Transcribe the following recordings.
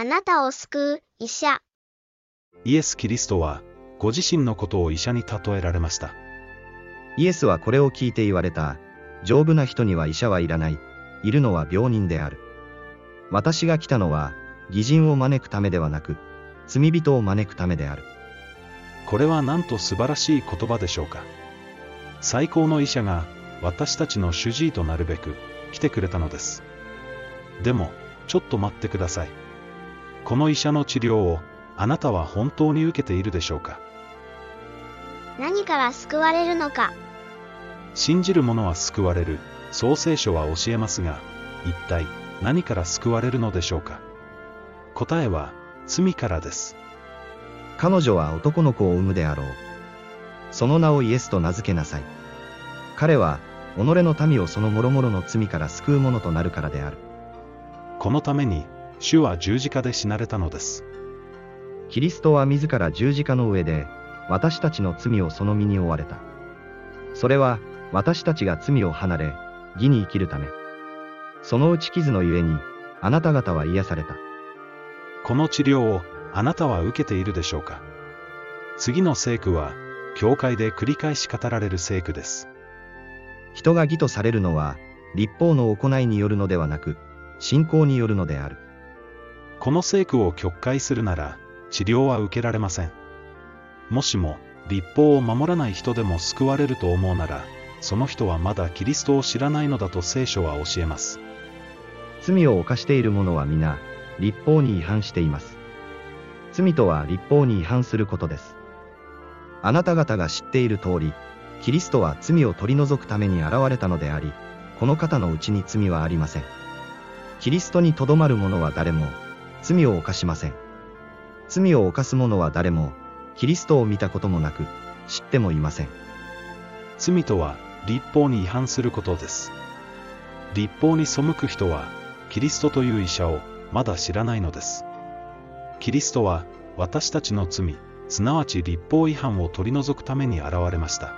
あなたを救う医者。イエス・キリストは、ご自身のことを医者に例えられました。イエスはこれを聞いて言われた。丈夫な人には医者はいらない。いるのは病人である。私が来たのは、義人を招くためではなく、罪人を招くためである。これはなんと素晴らしい言葉でしょうか。最高の医者が、私たちの主治医となるべく、来てくれたのです。でも、ちょっと待ってください。この医者の治療を、あなたは本当に受けているでしょうか？何から救われるのか？信じる者は救われる、創聖書は教えますが、一体何から救われるのでしょうか？答えは、罪からです。彼女は男の子を産むであろう。その名をイエスと名付けなさい。彼は、己の民をその諸々の罪から救う者となるからである。このために、主は十字架で死なれたのです。キリストは自ら十字架の上で、私たちの罪をその身に負われた。それは、私たちが罪を離れ、義に生きるため。その打ち傷のゆえに、あなた方は癒された。この治療を、あなたは受けているでしょうか次の聖句は、教会で繰り返し語られる聖句です。人が義とされるのは、立法の行いによるのではなく、信仰によるのである。この聖句を曲解するなら、治療は受けられません。もしも、立法を守らない人でも救われると思うなら、その人はまだキリストを知らないのだと聖書は教えます。罪を犯している者は皆、立法に違反しています。罪とは立法に違反することです。あなた方が知っている通り、キリストは罪を取り除くために現れたのであり、この方のうちに罪はありません。キリストにとどまる者は誰も、罪を犯しません。罪を犯す者は誰も、キリストを見たこともなく、知ってもいません。罪とは、立法に違反することです。立法に背く人は、キリストという医者を、まだ知らないのです。キリストは、私たちの罪、すなわち立法違反を取り除くために現れました。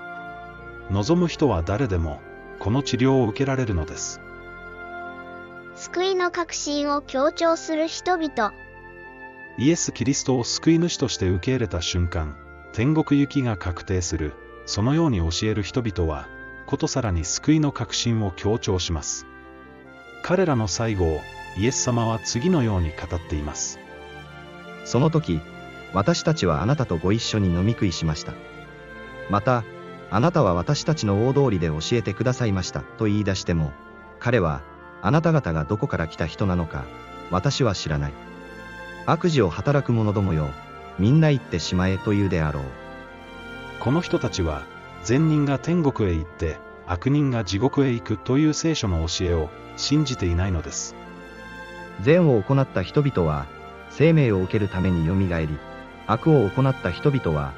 望む人は誰でも、この治療を受けられるのです。救いの確信を強調する人々。イエス・キリストを救い主として受け入れた瞬間、天国行きが確定する、そのように教える人々は、ことさらに救いの確信を強調します。彼らの最後を、イエス様は次のように語っています。その時、私たちはあなたとご一緒に飲み食いしました。また、あなたは私たちの大通りで教えてくださいましたと言い出しても、彼は、あなた方がどこから来た人なのか、私は知らない。悪事を働く者どもよ、みんな行ってしまえと言うであろう。この人たちは、善人が天国へ行って、悪人が地獄へ行くという聖書の教えを信じていないのです。善を行った人々は、生命を受けるためによみがえり、悪を行った人々は、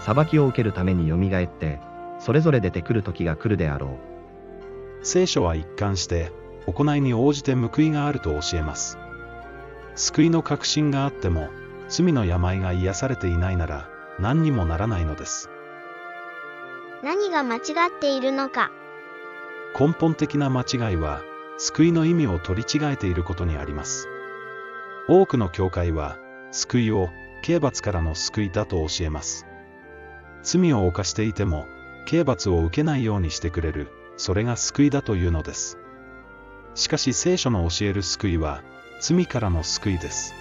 裁きを受けるためによみがえって、それぞれ出てくる時が来るであろう。聖書は一貫して、行いに応じて報いがあると教えます。救いの確信があっても、罪の病が癒されていないなら、何にもならないのです。何が間違っているのか。根本的な間違いは、救いの意味を取り違えていることにあります。多くの教会は、救いを、刑罰からの救いだと教えます。罪を犯していても、刑罰を受けないようにしてくれる、それが救いだというのです。しかし聖書の教える救いは、罪からの救いです。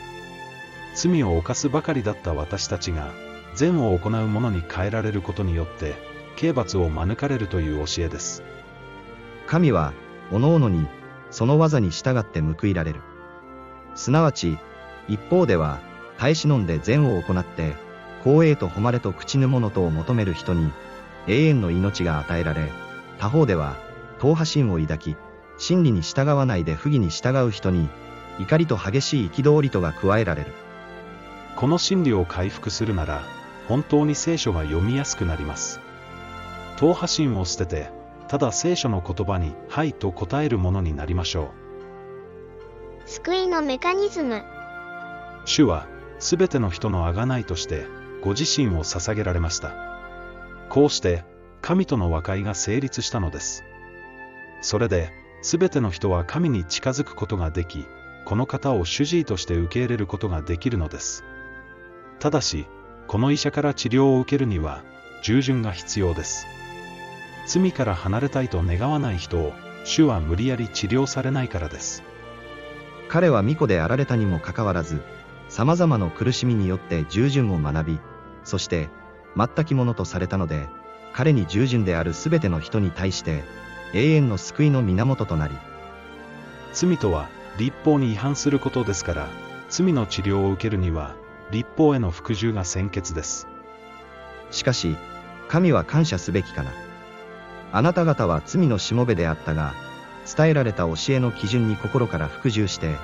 罪を犯すばかりだった私たちが、善を行う者に変えられることによって、刑罰を免れるという教えです。神は、各々に、その技に従って報いられる。すなわち、一方では、耐え忍んで善を行って、光栄と誉れと口ぬ物とを求める人に、永遠の命が与えられ、他方では、党派心を抱き、真理に従わないで不義に従う人に、怒りと激しい憤りとが加えられる。この真理を回復するなら、本当に聖書が読みやすくなります。党派心を捨てて、ただ聖書の言葉に、はいと答えるものになりましょう。救いのメカニズム。主は、すべての人の贖いとして、ご自身を捧げられました。こうして、神との和解が成立したのです。それで、すべての人は神に近づくことができ、この方を主治医として受け入れることができるのです。ただし、この医者から治療を受けるには、従順が必要です。罪から離れたいと願わない人を、主は無理やり治療されないからです。彼は巫女であられたにもかかわらず、様々な苦しみによって従順を学び、そして、全き者とされたので、彼に従順であるすべての人に対して、永遠の救いの源となり。罪とは、立法に違反することですから、罪の治療を受けるには、立法への服従が先決です。しかし、神は感謝すべきかな。あなた方は罪のしもべであったが、伝えられた教えの基準に心から服従して、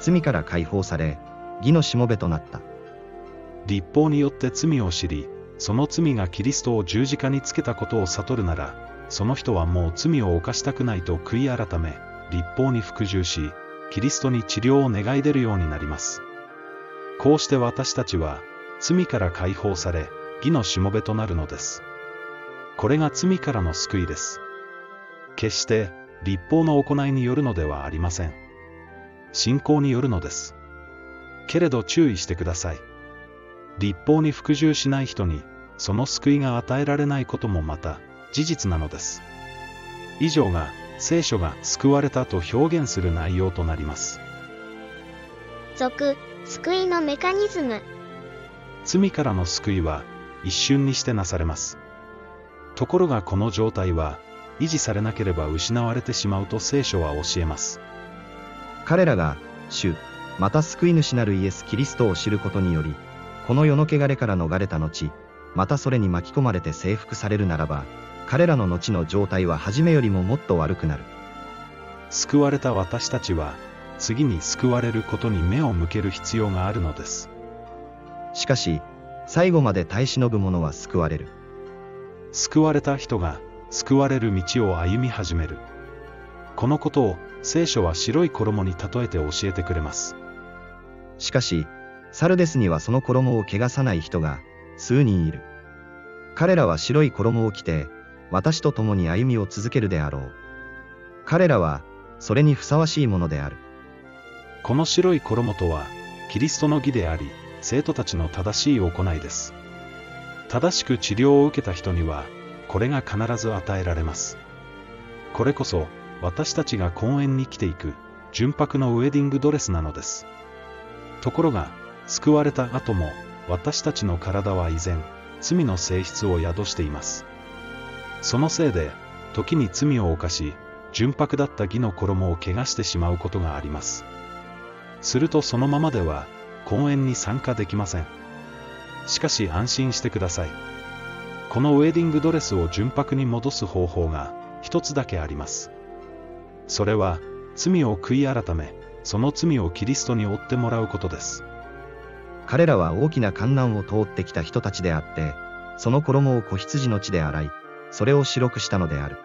罪から解放され、義のしもべとなった。立法によって罪を知り、その罪がキリストを十字架につけたことを悟るなら、その人はもう罪を犯したくないと悔い改め、立法に服従し、キリストに治療を願い出るようになります。こうして私たちは、罪から解放され、義のしもべとなるのです。これが罪からの救いです。決して、立法の行いによるのではありません。信仰によるのです。けれど注意してください。立法に服従しない人に、その救いが与えられないこともまた、事実なのです。以上が、聖書が救われたと表現する内容となります。続、救いのメカニズム。罪からの救いは、一瞬にしてなされます。ところがこの状態は、維持されなければ失われてしまうと聖書は教えます。彼らが、主、また救い主なるイエス・キリストを知ることにより、この世の汚れから逃れた後、またそれに巻き込まれて征服されるならば、彼らの後の状態は初めよりももっと悪くなる。救われた私たちは、次に救われることに目を向ける必要があるのです。しかし、最後まで耐え忍ぶ者は救われる。救われた人が、救われる道を歩み始める。このことを、聖書は白い衣に例えて教えてくれます。しかし、サルデスにはその衣を汚さない人が数人いる。彼らは白い衣を着て、私と共に歩みを続けるであろう。彼らは、それにふさわしいものである。この白い衣とは、キリストの義であり、生徒たちの正しい行いです。正しく治療を受けた人には、これが必ず与えられます。これこそ、私たちが公園に来ていく、純白のウェディングドレスなのです。ところが、救われた後も、私たちの体は依然、罪の性質を宿しています。そのせいで、時に罪を犯し、純白だった義の衣を汚してしまうことがあります。するとそのままでは、公演に参加できません。しかし安心してください。このウェディングドレスを純白に戻す方法が、一つだけあります。それは、罪を悔い改め、その罪をキリストに負ってもらうことです。彼らは大きな観難を通ってきた人たちであって、その衣を子羊の血で洗い、それを白くしたのである。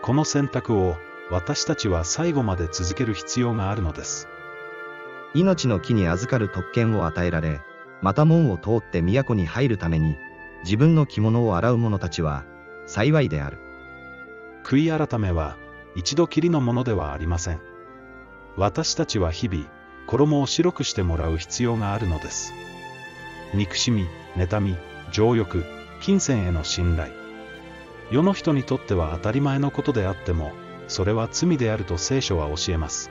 この選択を、私たちは最後まで続ける必要があるのです。命の木に預かる特権を与えられ、また門を通って都に入るために、自分の着物を洗う者たちは、幸いである。悔い改めは、一度きりのものではありません。私たちは日々、衣を白くしてもらう必要があるのです。憎しみ、妬み、情欲、金銭への信頼。世の人にとっては当たり前のことであっても、それは罪であると聖書は教えます。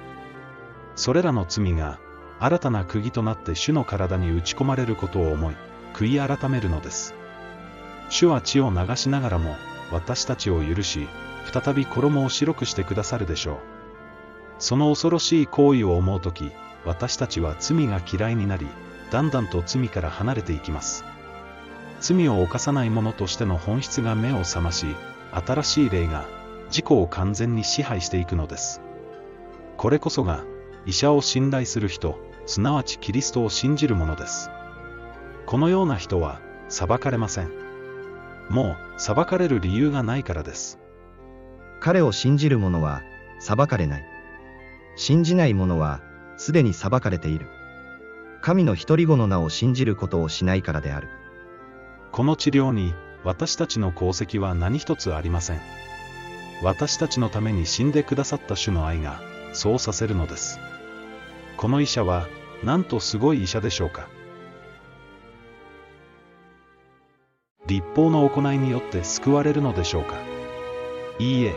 それらの罪が、新たな釘となって主の体に打ち込まれることを思い、悔い改めるのです。主は血を流しながらも、私たちを許し、再び衣を白くしてくださるでしょう。その恐ろしい行為を思うとき、私たちは罪が嫌いになり、だんだんと罪から離れていきます。罪を犯さない者としての本質が目を覚まし、新しい霊が自己を完全に支配していくのです。これこそが、医者を信頼する人、すなわちキリストを信じる者です。このような人は、裁かれません。もう、裁かれる理由がないからです。彼を信じる者は、裁かれない。信じない者は、すでに裁かれている。神の一人子の名を信じることをしないからである。この治療に、私たちの功績は何一つありません。私たちのために死んでくださった主の愛が、そうさせるのです。この医者は、なんとすごい医者でしょうか。立法の行いによって救われるのでしょうか。いいえ。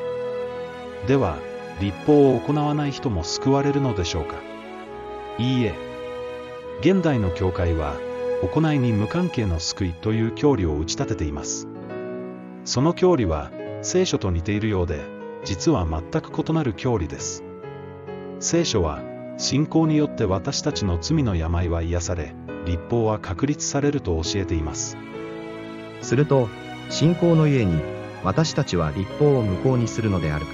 では、立法を行わない人も救われるのでしょうか。いいえ。現代の教会は、行いに無関係の救いという教理を打ち立てています。その教理は、聖書と似ているようで、実は全く異なる教理です。聖書は、信仰によって私たちの罪の病は癒され、立法は確立されると教えています。すると、信仰のゆえに、私たちは立法を無効にするのであるか。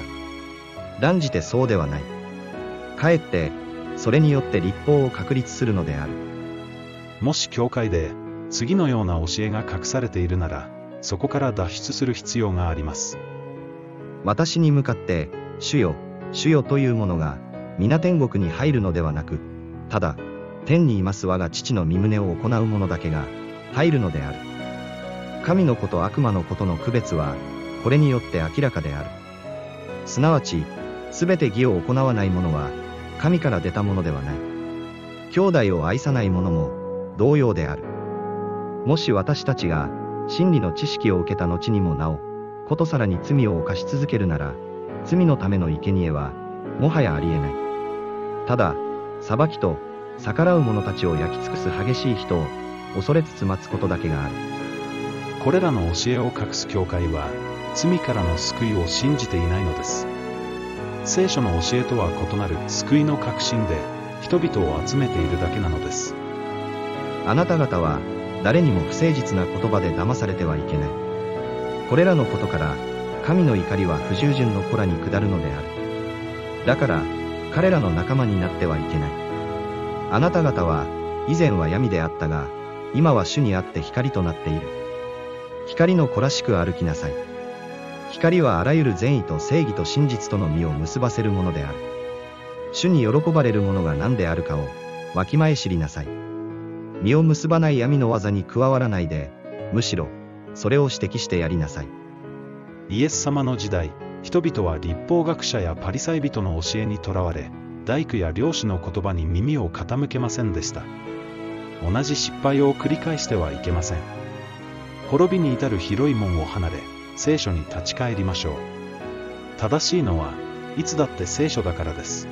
断じてそうではない。かえって、それによって立法を確立するのである。もし教会で、次のような教えが隠されているなら、そこから脱出する必要があります。私に向かって、主よ、主よというものが、皆天国に入るのではなく、ただ、天にいます我が父の身旨を行う者だけが、入るのである。神の子と悪魔のことの区別は、これによって明らかである。すなわち、すべて義を行わない者は、神から出たものではない。兄弟を愛さない者も、同様である。もし私たちが、真理の知識を受けた後にもなお、ことさらに罪を犯し続けるなら、罪のための生贄は、もはやありえない。ただ、裁きと、逆らう者たちを焼き尽くす激しい人を、恐れつつ待つことだけがある。これらの教えを隠す教会は、罪からの救いを信じていないのです。聖書の教えとは異なる救いの確信で、人々を集めているだけなのです。あなた方は、誰にも不誠実な言葉で騙されてはいけない。これらのことから、神の怒りは不従順の子らに下るのである。だから、彼らの仲間になってはいけない。あなた方は、以前は闇であったが、今は主にあって光となっている。光の子らしく歩きなさい。光はあらゆる善意と正義と真実との実を結ばせるものである。主に喜ばれるものが何であるかを、わきまえ知りなさい。実を結ばない闇の技に加わらないで、むしろ、それを指摘してやりなさい。イエス様の時代、人々は立法学者やパリサイ人の教えにとらわれ、大工や漁師の言葉に耳を傾けませんでした。同じ失敗を繰り返してはいけません。滅びに至る広い門を離れ、聖書に立ち返りましょう。正しいのは、いつだって聖書だからです。